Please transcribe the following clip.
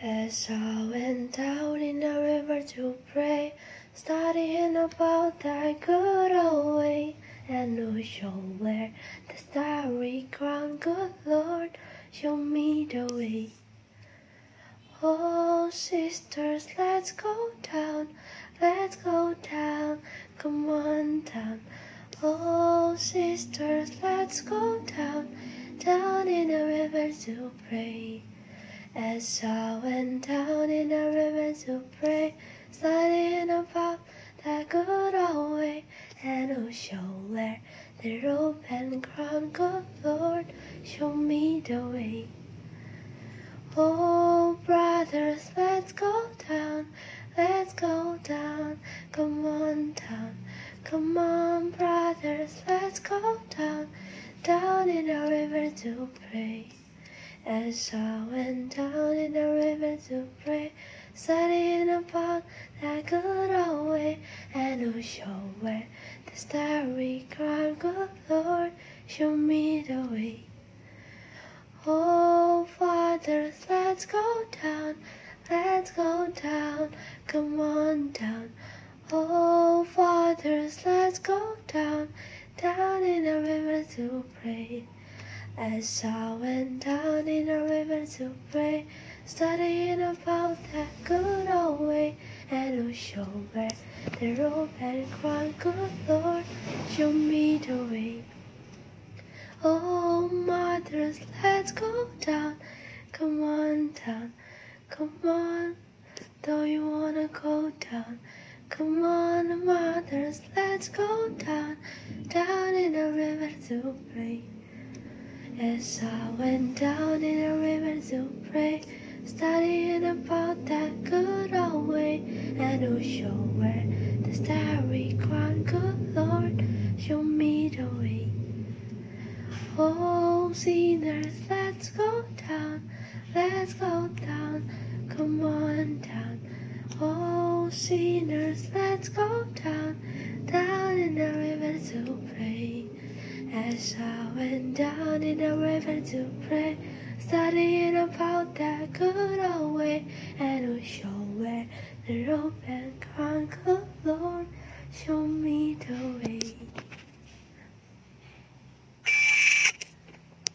As I went down in the river to pray, studying about thy good old way, and no show where the starry crown, good Lord, show me the way. Oh, sisters, let's go down, let's go down, come on down. Oh, sisters, let's go down, down in the river to pray. As I went down in the river to pray, studying about that good old way, and oh, show where the rope and crown, good Lord, show me the way. Oh, brothers, let's go down, let's go down, come on down, come on, brothers, let's go down, down in the river to pray. As I went down in the river to pray, studying about that good old way, and oh, show where the starry crown, good Lord, show me the way. Oh, fathers, let's go down, let's go down, come on down. Oh, fathers, let's go down, down in the river to pray. As I went down in the river to pray, studying about that good old way, and oh, show where the rope and crown, good Lord, show me the way. Oh, mothers, let's go down, come on down, come on, don't you wanna go down? Come on, mothers, let's go down, down in the river to pray. As I went down in the river to pray, studying about that good old way, and oh, show where the starry crown, good Lord, show me the way. Oh, sinners, let's go down, let's go down, come on down. Oh, sinners, let's go down, down finding a raven to pray, studying about that good old way, and who show where the rope and conquer, Lord, show me the way.